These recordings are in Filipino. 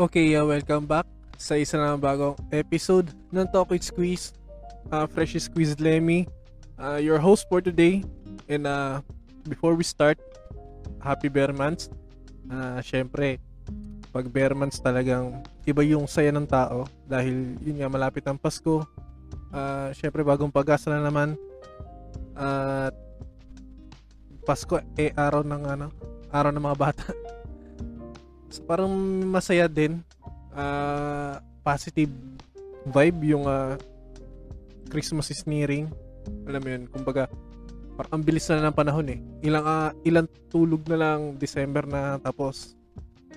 Okay, uh, welcome back sa isa na bagong episode ng Talk with Squeeze. Uh, Fresh Squeeze Lemmy, uh, your host for today. And uh, before we start, happy Bear Months. Uh, Siyempre, pag Bear Months talagang iba yung saya ng tao dahil yun nga malapit ang Pasko. Uh, Siyempre, bagong pag-asa na naman. At Pasko eh araw ng ano, araw ng mga bata. So, parang masaya din. Uh, positive vibe yung uh, Christmas is nearing. Alam mo yun, kumbaga, parang ang bilis na ng panahon eh. Ilang, uh, ilang tulog na lang December na tapos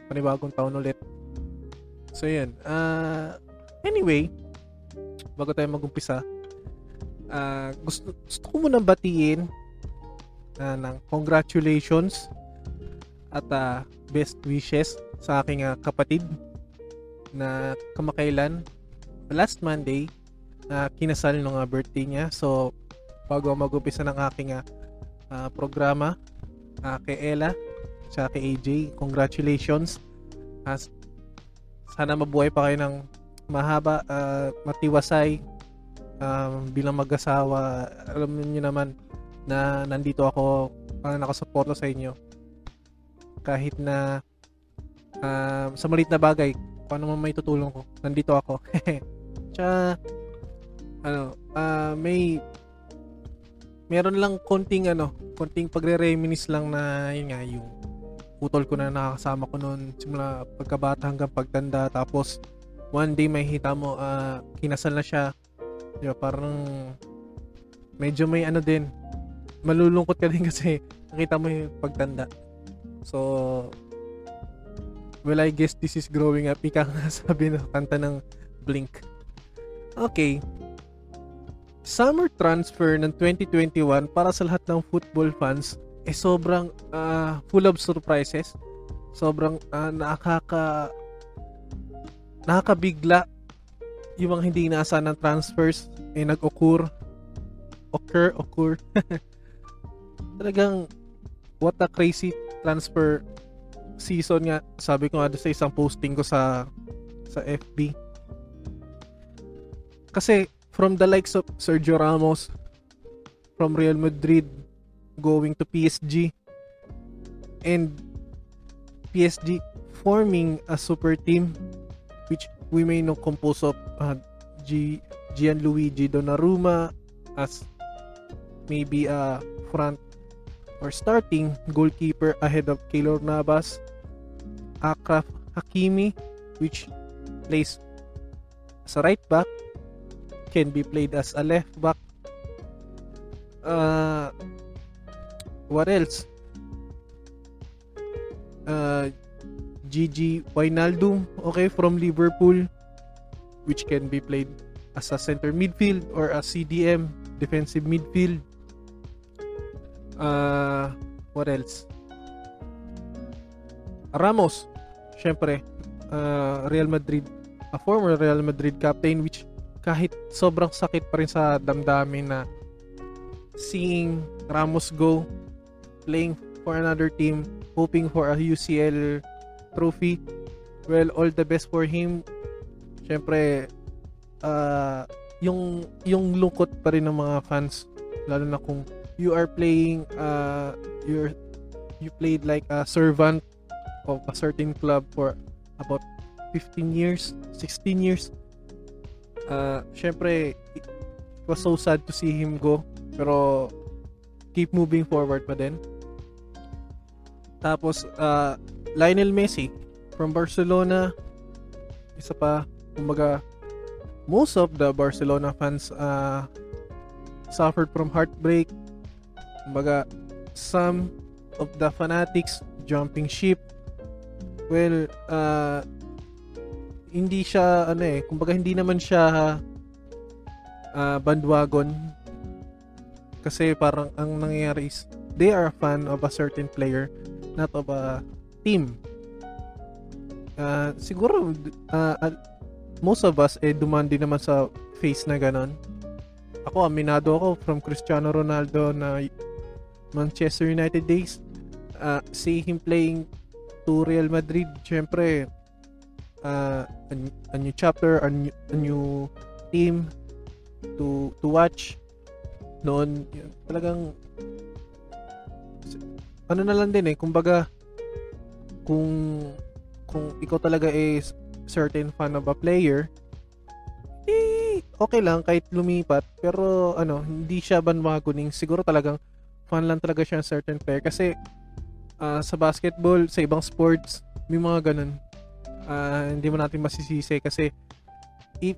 panibagong taon ulit. So yun. Uh, anyway, bago tayo mag-umpisa, uh, gusto, gusto ko munang batiin uh, ng congratulations at uh, best wishes sa aking uh, kapatid na kamakailan last Monday na uh, kinasal ng uh, birthday niya. So, bago mag-umpisa ng aking uh, programa uh, kay Ella sa kay AJ, congratulations. Uh, sana mabuhay pa kayo ng mahaba, uh, matiwasay uh, bilang mag-asawa. Alam niyo naman na nandito ako para nakasuporta sa inyo kahit na uh, sa maliit na bagay, paano mo may tutulong ko, nandito ako. Tsaka, ano, uh, may meron lang konting ano, konting pagre-reminis lang na yun nga yung utol ko na nakakasama ko noon simula pagkabata hanggang pagtanda. Tapos one day may hita mo uh, kinasal na siya. Di ba, parang medyo may ano din malulungkot ka din kasi nakita mo yung pagtanda So, well, I guess this is growing up. Ika nga sabi ng kanta ng Blink. Okay. Summer transfer ng 2021 para sa lahat ng football fans eh sobrang uh, full of surprises. Sobrang uh, nakaka nakakabigla yung mga hindi inaasahan ng transfers eh nag-occur occur occur talagang what a crazy transfer season nga, sabi ko nga sa isang posting ko sa sa FB. Kasi from the likes of Sergio Ramos from Real Madrid going to PSG and PSG forming a super team which we may know composed of uh, G Gianluigi Donnarumma as maybe a front or starting goalkeeper ahead of Keylor Navas, Akraf Hakimi, which plays as a right back, can be played as a left back. Uh, what else? Uh, Gigi Wijnaldum, okay, from Liverpool, which can be played as a center midfield or a CDM, defensive midfield. Uh, what else? Ramos, syempre, uh, Real Madrid, a former Real Madrid captain which kahit sobrang sakit pa rin sa damdamin na seeing Ramos go playing for another team hoping for a UCL trophy well all the best for him syempre uh, yung yung lungkot pa rin ng mga fans lalo na kung you are playing uh you're you played like a servant of a certain club for about 15 years 16 years. Uh syempre it was so sad to see him go pero keep moving forward pa din. Tapos uh Lionel Messi from Barcelona isa pa kumbaga most of the Barcelona fans uh suffered from heartbreak Kumbaga, some of the fanatics jumping ship. Well, uh, hindi siya ano eh, kumbaga hindi naman siya uh, bandwagon. Kasi parang ang nangyayari is they are a fan of a certain player not of a team. Uh, siguro uh, uh, most of us eh duman din naman sa face na ganon. Ako aminado ako from Cristiano Ronaldo na Manchester United days, uh, see him playing to Real Madrid, syempre, uh, a, a new chapter, a new, a new team to to watch. Noon talagang ano na lang din eh kumbaga kung kung ikaw talaga is certain fan of a player eh okay lang kahit lumipat. Pero ano hindi siya bandwagoning. Siguro talagang fan lang talaga siya ng certain player. Kasi uh, sa basketball sa ibang sports may mga ganun. Uh, hindi mo natin masisisi kasi if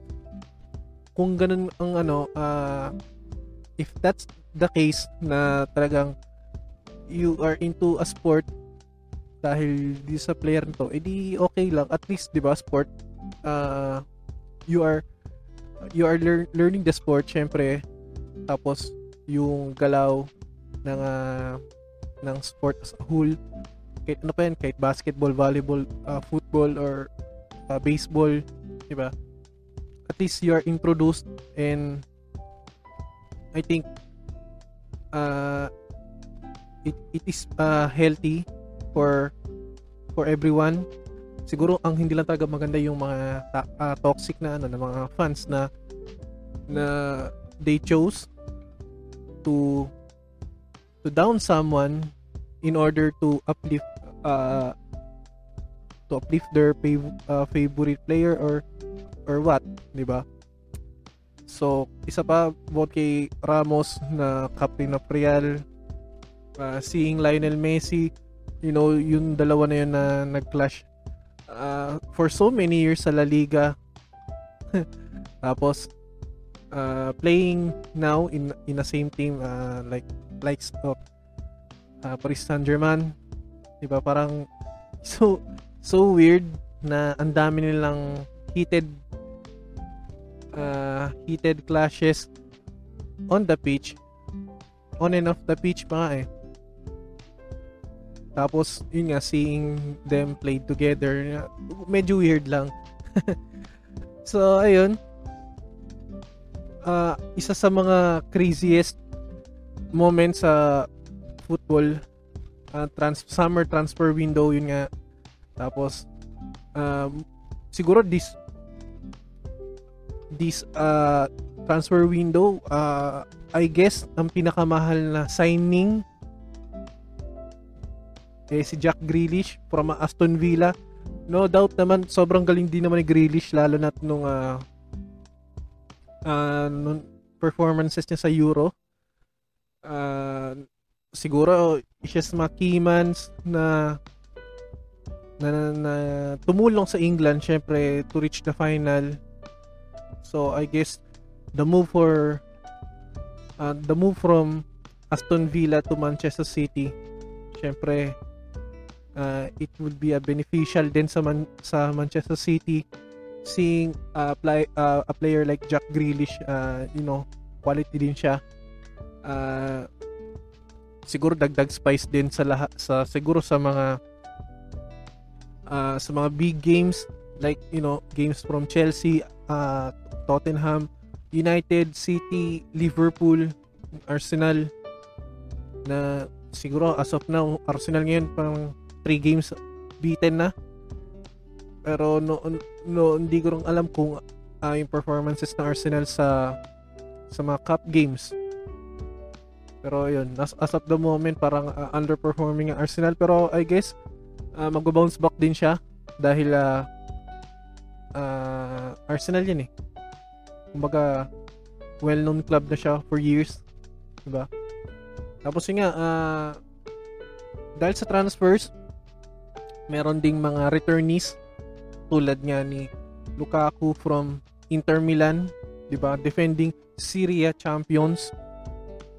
kung ganun ang ano uh, if that's the case na talagang you are into a sport dahil di sa player nito edi okay lang. At least 'di ba sport uh, you are you are lear- learning the sport syempre. Tapos yung galaw ng uh, ng sport as a whole. Kahit ano pa yan kahit basketball volleyball uh, football or uh, baseball 'di ba? At least you are introduced and I think uh, it, it is uh, healthy for for everyone. Siguro ang hindi lang talaga maganda yung mga ta- uh, toxic na ano na mga fans na na they chose to to down someone in order to uplift uh, to uplift their fav- uh, favorite player or or what, 'di ba? So, isa pa about kay Ramos na captain of Real, uh, seeing Lionel Messi, you know, yung dalawa na yun na nag-clash uh, for so many years sa La Liga. Tapos uh, playing now in in the same team uh, like likes of uh, Paris Saint-Germain. 'Di ba? Parang so so weird na ang dami nilang heated uh, heated clashes on the pitch. On and off the pitch pa nga eh. Tapos, yun nga, seeing them play together, medyo weird lang. so, ayun. Uh, isa sa mga craziest moments sa football, uh, trans summer transfer window, yun nga. Tapos, um, siguro this this uh, transfer window, uh, I guess, ang pinakamahal na signing eh si Jack Grealish from Aston Villa. No doubt naman sobrang galing din naman ni Grealish lalo na nung uh, uh, nung performances niya sa Euro. Uh, siguro sa mga key na na, na, na tumulong sa England syempre to reach the final So I guess the move for uh, the move from Aston Villa to Manchester City, syempre uh, it would be a beneficial din sa man, sa Manchester City seeing uh, play, uh, a player like Jack Grealish, uh, you know, quality din siya. Uh, siguro dagdag spice din sa lahat sa siguro sa mga uh, sa mga big games like you know games from Chelsea uh, Tottenham, United, City, Liverpool, Arsenal na siguro as of now Arsenal ngayon pang 3 games beaten na. Pero no, no hindi ko rin alam kung uh, yung performances ng Arsenal sa sa mga cup games pero yun as, as of the moment parang uh, underperforming ang Arsenal pero I guess uh, magbo-bounce back din siya dahil uh, uh, Arsenal yun eh kumbaga well-known club na siya for years. Diba? Tapos yun nga, uh, dahil sa transfers, meron ding mga returnees tulad nga ni Lukaku from Inter Milan, 'di ba? Defending Serie champions.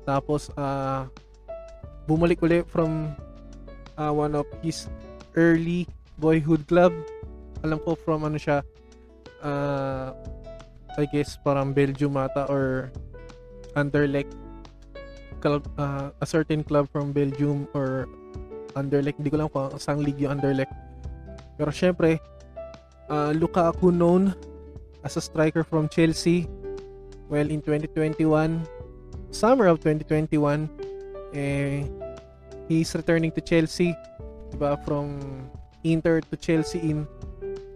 Tapos uh, bumalik ulit from uh, one of his early boyhood club. Alam ko from ano siya uh, I guess parang Belgium ata or Anderlecht club, uh, a certain club from Belgium or Anderlecht hindi ko lang kung saan league yung Anderlecht pero syempre uh, Lukaku known as a striker from Chelsea well in 2021 summer of 2021 eh he's returning to Chelsea diba from Inter to Chelsea in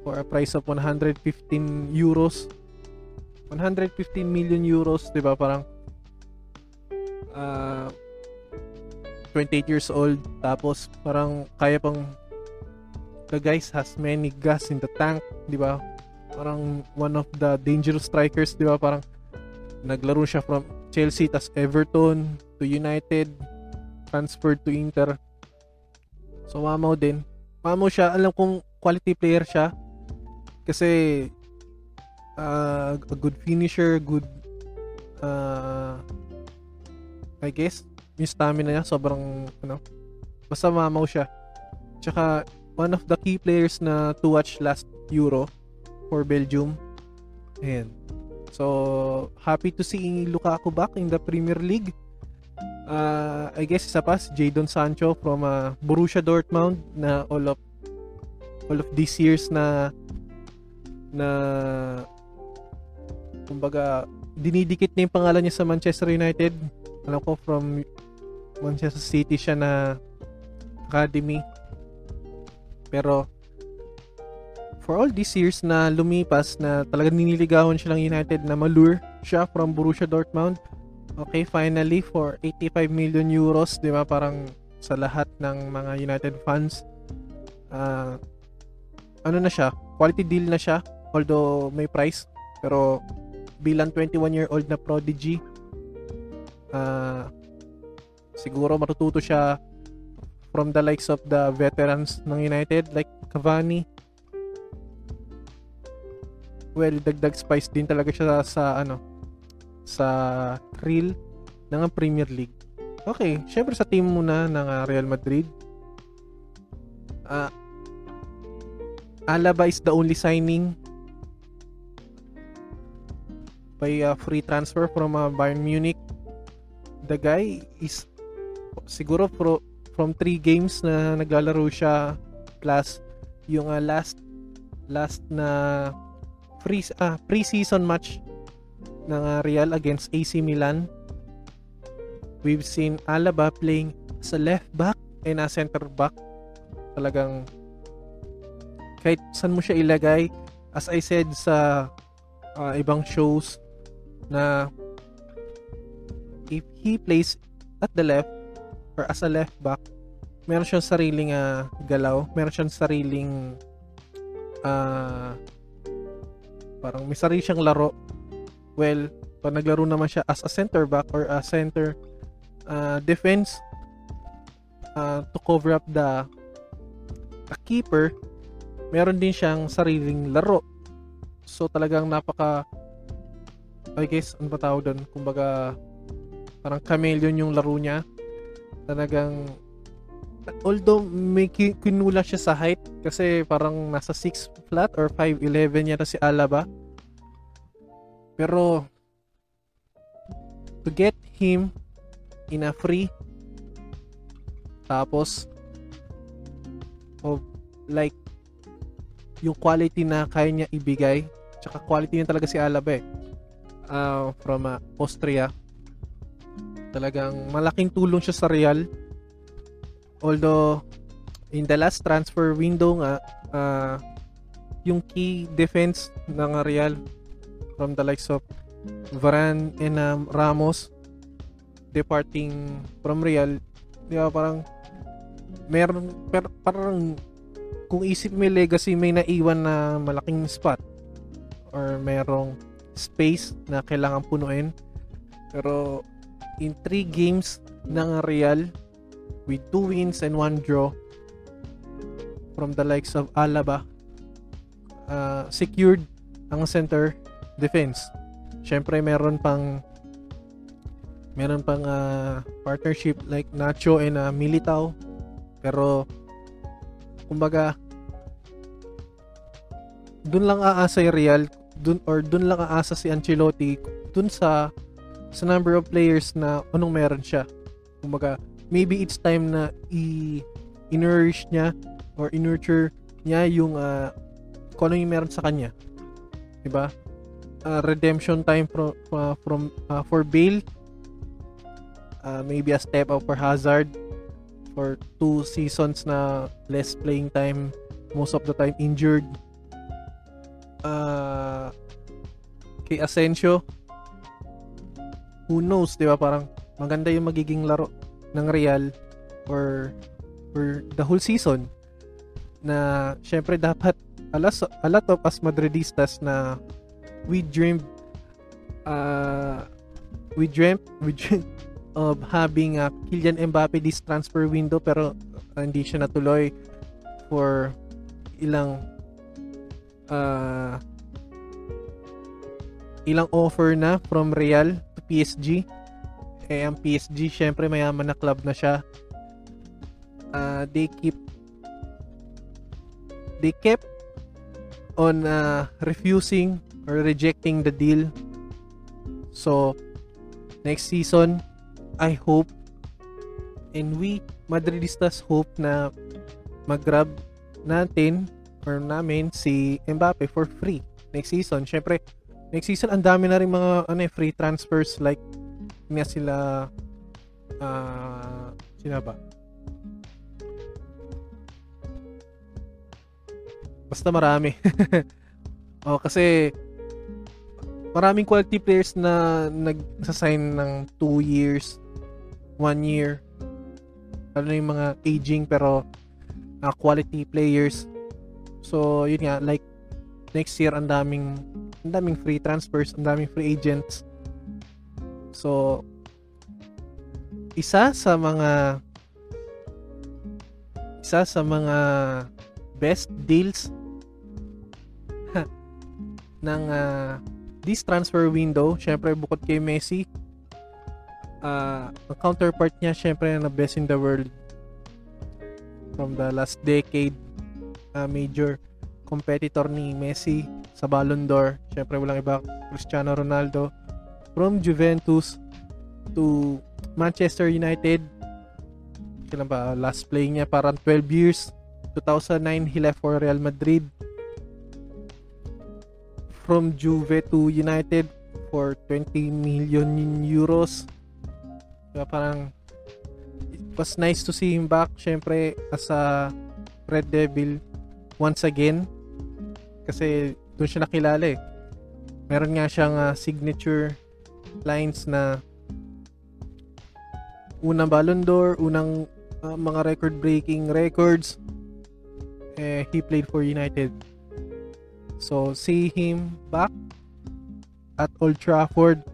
for a price of 115 euros. 115 million euros, 'di ba? Parang uh, 28 years old tapos parang kaya pang the guys has many gas in the tank, 'di ba? Parang one of the dangerous strikers, 'di ba? Parang naglaro siya from Chelsea tas Everton to United, transferred to Inter. So mamaw din. Mamaw siya, alam kong quality player siya kasi uh, a good finisher, good uh, I guess yung stamina niya sobrang ano basta mamaw siya. Tsaka one of the key players na to watch last Euro for Belgium. Ayan. So, happy to see Lukaku back in the Premier League. Uh, I guess isa pa si Jadon Sancho from uh, Borussia Dortmund na all of all of these years na na kumbaga dinidikit niya yung pangalan niya sa Manchester United. Alam ko from Manchester City siya na academy. Pero for all these years na lumipas na talagang niniligawan siya ng United na malure siya from Borussia Dortmund. Okay, finally for 85 million euros, 'di ba? Parang sa lahat ng mga United fans uh, ano na siya, quality deal na siya although may price pero bilang 21 year old na prodigy uh, siguro matututo siya from the likes of the veterans ng United like Cavani well dagdag spice din talaga siya sa, sa ano sa thrill ng Premier League okay syempre sa team muna ng uh, Real Madrid uh, Alaba is the only signing by uh, free transfer from uh, Bayern Munich. The guy is siguro pro, from 3 games na naglalaro siya plus yung uh, last last na free uh, pre-season match ng uh, Real against AC Milan. We've seen Alaba playing as a left back and a center back. Talagang kahit saan mo siya ilagay as I said sa uh, ibang shows na if he plays at the left or as a left back, meron siyang sariling uh, galaw, meron siyang sariling uh, parang may sarili siyang laro. Well, pag naglaro naman siya as a center back or a center uh, defense uh, to cover up the the keeper, meron din siyang sariling laro. So talagang napaka I guess, ano ba tawag doon? Kumbaga, parang chameleon yung laro niya. Talagang, although may kinula siya sa height, kasi parang nasa 6 flat or 5'11 yata si Alaba. Pero, to get him in a free, tapos, of like, yung quality na kaya niya ibigay, tsaka quality niya talaga si Alaba eh uh, from uh, Austria. Talagang malaking tulong siya sa Real. Although in the last transfer window nga uh, yung key defense ng Real from the likes of Varane and um, Ramos departing from Real, di ba parang meron per, parang kung isip may legacy may naiwan na malaking spot or merong space na kailangan punuin. Pero in 3 games ng Real with 2 wins and 1 draw from the likes of Alaba uh, secured ang center defense. Syempre meron pang meron pang uh, partnership like Nacho and uh, Militao pero kumbaga doon lang aasa yung Real dun or dun lang aasa si Ancelotti dun sa sa number of players na anong meron siya. Kumbaga, maybe it's time na i nourish niya or i-nurture niya yung uh, kung ano yung meron sa kanya. 'Di ba? Uh, redemption time from uh, from uh, for Bale uh, maybe a step up for Hazard for two seasons na less playing time most of the time injured uh, kay Asensio, who knows, di ba? Parang maganda yung magiging laro ng Real or for the whole season na syempre dapat alas, a lot of us Madridistas na we dreamed uh, we dreamt we dreamt of having uh, Kylian Mbappe this transfer window pero uh, hindi siya natuloy for ilang uh, ilang offer na from Real to PSG eh ang PSG syempre mayaman na club na siya uh, they keep they kept on uh, refusing or rejecting the deal so next season I hope and we Madridistas hope na mag-grab natin or namin si Mbappe for free next season. Syempre, next season ang dami na rin mga ano, eh, free transfers like nga sila uh, sila ba? Basta marami. oh, kasi maraming quality players na nagsasign ng 2 years, 1 year. Lalo na yung mga aging pero uh, quality players. So, yun nga, like next year ang daming ang daming free transfers, ang daming free agents. So, isa sa mga isa sa mga best deals ng uh, this transfer window, syempre bukod kay Messi, uh, ang counterpart niya syempre na best in the world from the last decade uh, major competitor ni Messi sa Ballon d'Or. Syempre walang iba Cristiano Ronaldo from Juventus to Manchester United. Kailan ba last play niya parang 12 years. 2009 he left for Real Madrid from Juve to United for 20 million euros. Diba, parang it was nice to see him back syempre as a Red Devil once again kasi doon siya nakilala eh. Meron nga siyang uh, signature lines na unang Ballon d'Or, unang uh, mga record-breaking records eh, he played for United So, see him back at Old Trafford.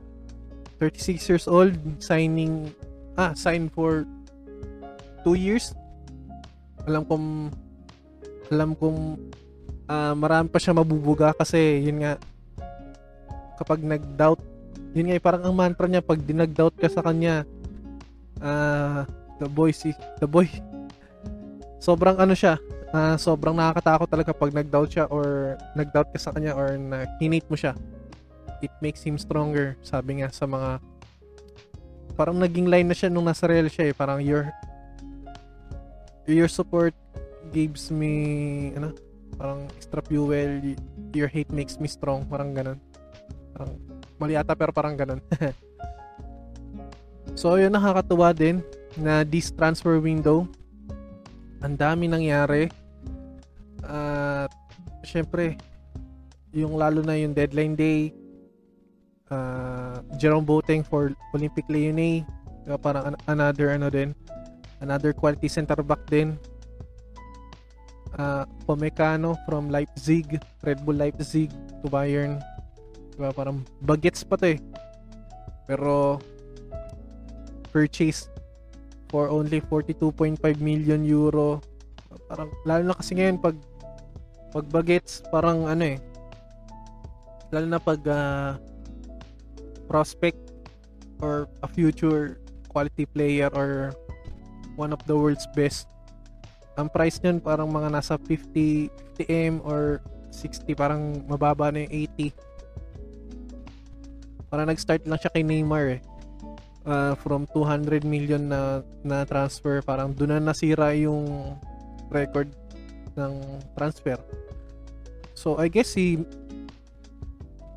36 years old, signing, ah, sign for 2 years. Alam kong, alam kong uh, marami pa siya mabubuga kasi yun nga, kapag nag-doubt, yun nga, parang ang mantra niya, pag dinag-doubt ka sa kanya, uh, the boy, si, the boy, sobrang ano siya, uh, sobrang nakakatakot talaga pag nag-doubt siya or nag-doubt ka sa kanya or na hinate mo siya. It makes him stronger, sabi nga sa mga parang naging line na siya nung nasa real siya eh. Parang your your support gives me ano, parang extra fuel, your hate makes me strong, parang ganun. Parang mali ata pero parang ganun. so yun nakakatuwa din na this transfer window ang dami nangyari. At uh, syempre yung lalo na yung deadline day uh, Jerome Boateng for Olympic Lyonnais parang another ano din another quality center back din. Uh, Pomecano from Leipzig Red Bull Leipzig to Bayern diba, parang bagets pa to eh. Pero purchase for only 42.5 million euro. Parang lalo na kasi ngayon pag pag bagets parang ano eh. Lalo na pag uh, prospect or a future quality player or one of the world's best. Ang price niyan parang mga nasa 50 50M or 60 parang mababa na yung 80 parang nag-start lang siya kay Neymar eh. Uh, from 200 million na na transfer parang doon na nasira yung record ng transfer. So I guess si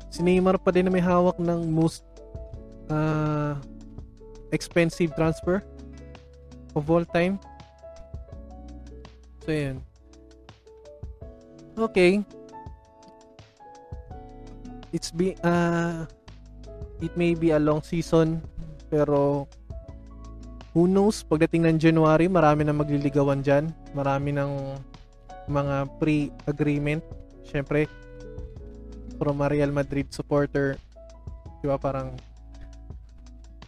si Neymar pa din na may hawak ng most uh, expensive transfer of all time. So yun. Okay. It's be uh, it may be a long season pero who knows? Pagdating ng January marami na magliligawan dyan. Marami ng mga pre-agreement. Syempre from a Real Madrid supporter di ba parang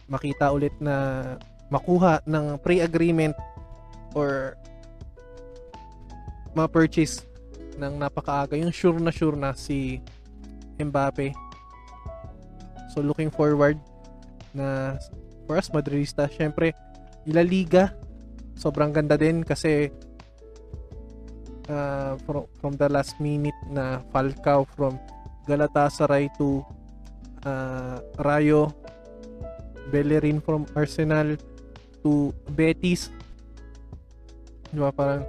makita ulit na makuha ng pre-agreement or ma-purchase ng napakaaga. Yung sure na sure na si Mbappe so looking forward na for us Madridista. Syempre La Liga sobrang ganda din kasi uh, from, from the last minute na Falcao from Galatasaray to uh, Rayo Bellerin from Arsenal to Betis. Di ba parang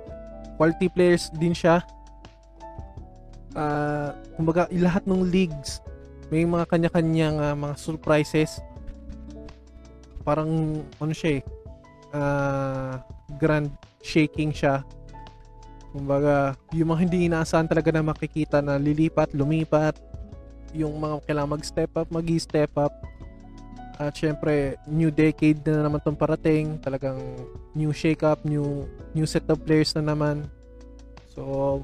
quality players din siya. Uh, kumbaga lahat ng leagues may mga kanya-kanyang uh, mga surprises. Parang ano siya eh uh, grand shaking siya. Kumbaga yung mga hindi inaasahan talaga na makikita na lilipat, lumipat yung mga kailangan mag-step up, mag-step up. At syempre new decade na naman tong parating. Talagang new shake up new new set of players na naman. So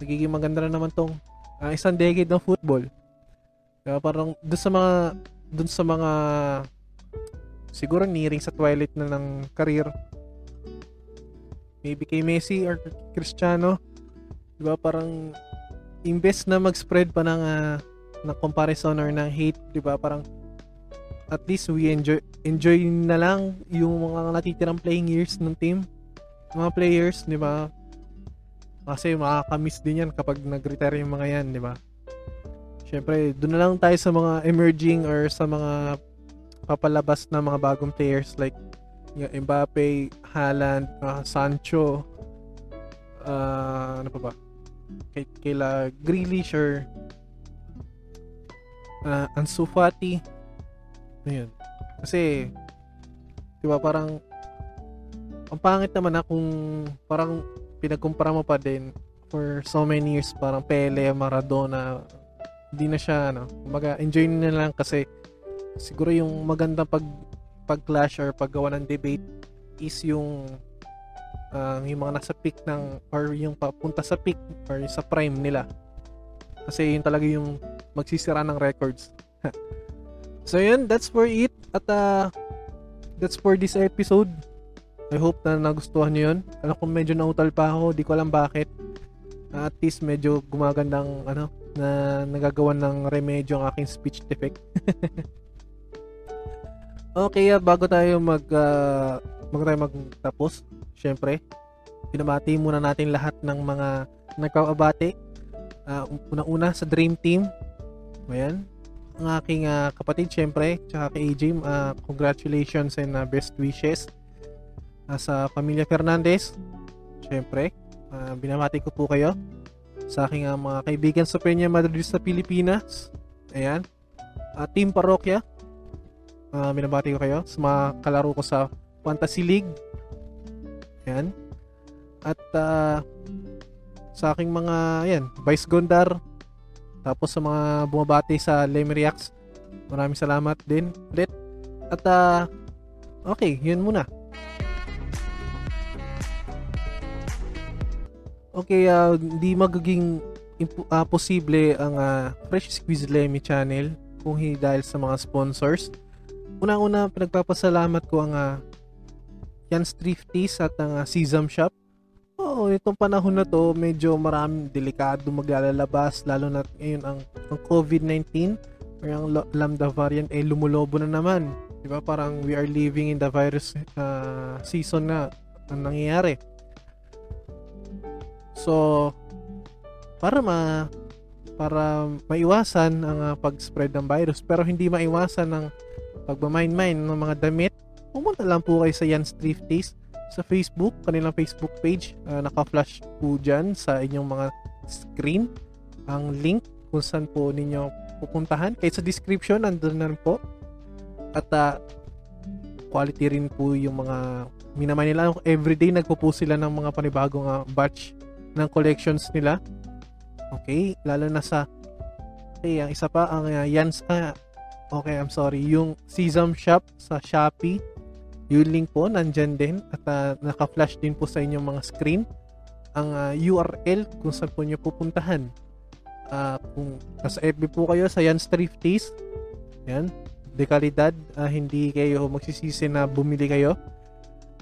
nagiging maganda na naman tong uh, isang decade ng football kaya parang doon sa mga doon sa mga siguro nearing sa twilight na ng career maybe kay Messi or Cristiano. Di ba? Parang imbes na mag-spread pa ng uh, ng comparison or ng hate di ba? Parang at least we enjoy enjoy na lang yung mga natitirang playing years ng team. Mga players di ba? Kasi makakamiss din yan kapag nag-retire yung mga yan di ba Syempre, doon na lang tayo sa mga emerging or sa mga papalabas na mga bagong players like yung Mbappe, Haaland, uh, Sancho, uh, ano pa ba? Kay, kaila Grealish or uh, Ansu Fati. Ayun. Kasi, di ba parang ang pangit naman na kung parang pinagkumpara mo pa din for so many years parang Pele, Maradona hindi na siya ano kumbaga enjoy na lang kasi siguro yung magandang pag pag clash or paggawa ng debate is yung uh, yung mga nasa peak ng or yung papunta sa peak or sa prime nila. Kasi yun talaga yung magsisira ng records. So yun that's for it at uh, that's for this episode. I hope na nagustuhan nyo yun. Alam ko medyo nautal pa ako di ko alam bakit. At least medyo gumagandang ano na nagagawan ng remedyo ang aking speech defect. okay, uh, bago tayo mag uh, bago tayo magtapos, syempre, pinamati muna natin lahat ng mga nagkakabati. Uh, una-una sa Dream Team. Ayan. Ang aking uh, kapatid, syempre, tsaka kay AJ, uh, congratulations and uh, best wishes. Uh, sa pamilya Fernandez, syempre, uh, binamati ko po kayo sa aking uh, mga kaibigan sa Peña Madrid sa Pilipinas. Ayan. Uh, Team Parokya. Uh, minabati ko kayo sa mga kalaro ko sa Fantasy League. Ayan. At uh, sa aking mga, ayan, Vice Gondar. Tapos sa mga bumabati sa Lemriax. Maraming salamat din ulit. At uh, okay, yun muna. Okay, uh, hindi magiging imp- uh, posible ang uh, Fresh Squeeze Lemmy channel kung hindi dahil sa mga sponsors. Una-una, pinagpapasalamat ko ang uh, Jan's Thrifties at ang uh, Sesam Shop. Oo, itong panahon na to, medyo maraming delikado maglalabas, lalo na ngayon ang, ang COVID-19 or ang Lambda variant eh lumulobo na naman. 'Di ba? Parang we are living in the virus uh, season na ang nangyayari. So, para ma para maiwasan ang uh, pag-spread ng virus pero hindi maiwasan ng pagmamine-mine ng mga damit, pumunta lang po kayo sa Jan's Thrifties sa Facebook, kanilang Facebook page. Uh, naka-flash po dyan sa inyong mga screen ang link kung saan po ninyo pupuntahan. Kahit sa description, nandun na po. At uh, quality rin po yung mga minamay nila. Everyday nagpo-post sila ng mga panibagong uh, batch ng collections nila. Okay, lalo na sa Okay, ang isa pa, ang uh, Yans, ah, okay, I'm sorry, yung Sesam Shop sa Shopee, yung link po, nandyan din, at uh, naka-flash din po sa inyong mga screen, ang uh, URL kung saan po nyo pupuntahan. Uh, kung nasa FB po kayo, sa Yans Thrifties, yan, dekalidad, uh, hindi kayo magsisisi na bumili kayo.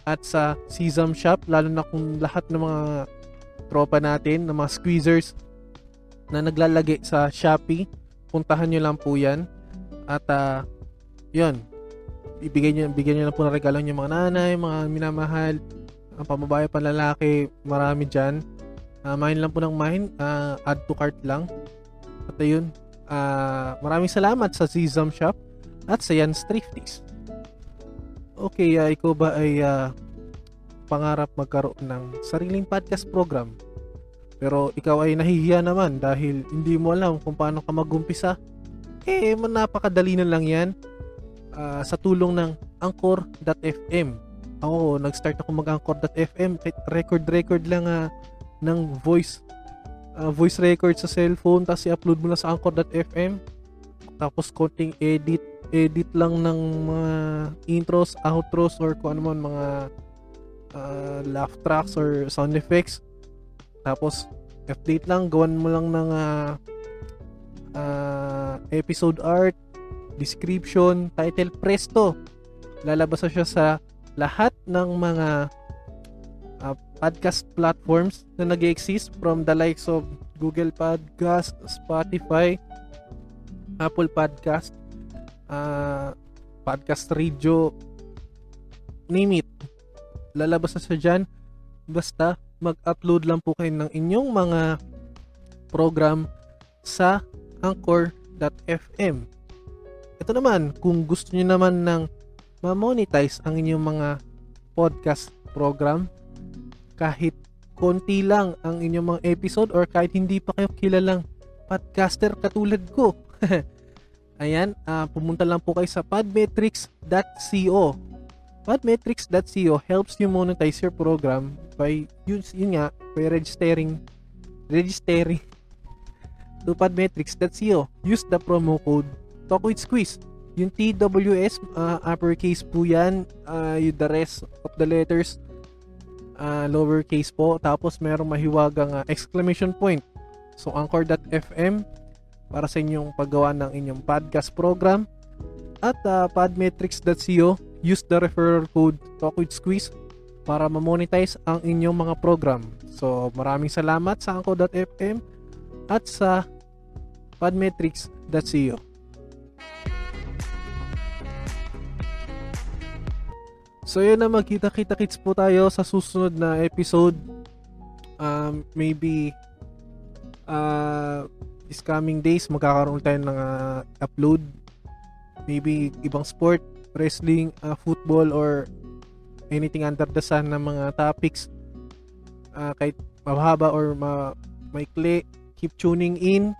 At sa Sesam Shop, lalo na kung lahat ng mga tropa natin, ng mga squeezers na naglalagay sa Shopee, puntahan nyo lang po yan. At uh, yun, ibigay nyo, bigyan nyo lang po ng regalo yung mga nanay, mga minamahal, ang pambabae, panlalaki, marami dyan. Uh, mine lang po ng mine, uh, add to cart lang. At ayun, uh, maraming salamat sa Zizam Shop at sa Jan's Thrifties. Okay, uh, ikaw ba ay uh, pangarap magkaroon ng sariling podcast program? Pero ikaw ay nahihiya naman dahil hindi mo alam kung paano ka magumpisa? Eh, napakadali na lang yan uh, sa tulong ng Anchor.fm. Ako, nag-start ako mag-Anchor.fm. Record-record lang uh, ng voice uh, voice record sa cellphone tapos i-upload mo lang sa Anchor.fm tapos konting edit edit lang ng mga intros, outros or kung ano man mga uh, laugh tracks or sound effects. Tapos update lang, gawan mo lang ng uh, uh, episode art, description, title, presto. Lalabas na siya sa lahat ng mga uh, podcast platforms na nag exist from the likes of Google Podcast, Spotify, Apple Podcast, uh, podcast radio, name it. Lalabas na sa dyan. Basta mag-upload lang po kayo ng inyong mga program sa anchor.fm. Ito naman, kung gusto niyo naman ng ma-monetize ang inyong mga podcast program, kahit konti lang ang inyong mga episode or kahit hindi pa kayo kilalang podcaster katulad ko. Ayan, uh, pumunta lang po kayo sa podmetrics.co. Podmetrics.co helps you monetize your program by yun, yun nga, by registering registering to podmetrics.co. Use the promo code Squeeze. Yung TWS, uh, ah, uppercase po yan. Uh, yung the rest of the letters, uh, lowercase po. Tapos merong mahiwagang uh, exclamation point. So, anchor.fm para sa inyong paggawa ng inyong podcast program. At uh, podmetrics.co, use the referral code TalkWithSqueeze para ma-monetize ang inyong mga program. So, maraming salamat sa Anko.fm at sa podmetrics.co. So, yun na magkita-kita-kits po tayo sa susunod na episode. Um, maybe uh, this coming days magkakaroon tayo ng uh, upload maybe ibang sport wrestling, uh, football or anything under the sun na mga topics uh, kahit mahaba or ma maikli keep tuning in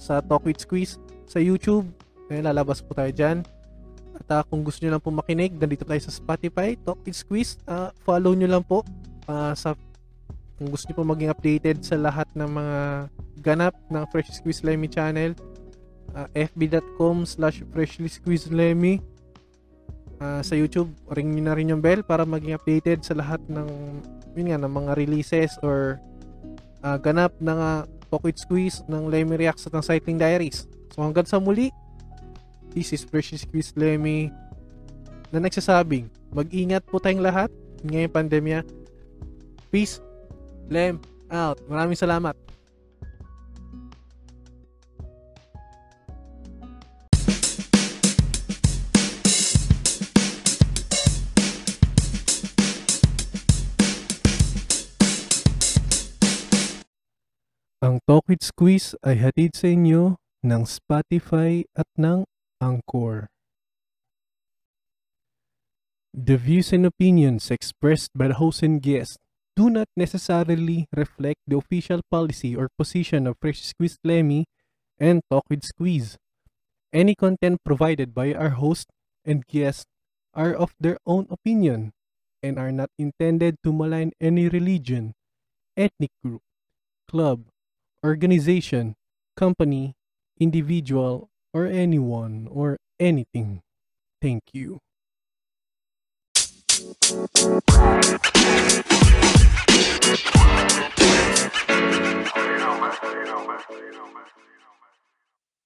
sa Talk with Squeeze sa YouTube. Eh, lalabas po tayo dyan. At uh, kung gusto nyo lang po makinig nandito tayo sa Spotify Talk with Squeeze. Uh, follow nyo lang po uh, sa kung gusto niyo po maging updated sa lahat ng mga ganap ng Fresh Squeeze Lemmy channel, uh, fb.com slash Freshly Squeeze Lemmy. Uh, sa YouTube, ring nyo na rin yung bell para maging updated sa lahat ng yun nga, ng mga releases or uh, ganap ng uh, Pocket Squeeze ng Lemmy Reacts at ng Cycling Diaries. So hanggang sa muli, this is Freshly Squeeze Lemmy na nagsasabing, mag-ingat po tayong lahat ngayong pandemya. Peace Lem out. Maraming salamat. Ang Talk with Squeeze ay hatid sa inyo ng Spotify at ng Anchor. The views and opinions expressed by the host and guest do not necessarily reflect the official policy or position of Fresh Squeeze Lemmy and Talk with Squeeze. Any content provided by our host and guests are of their own opinion and are not intended to malign any religion, ethnic group, club, organization, company, individual, or anyone or anything. Thank you. you know, man. You know, man. You know, man.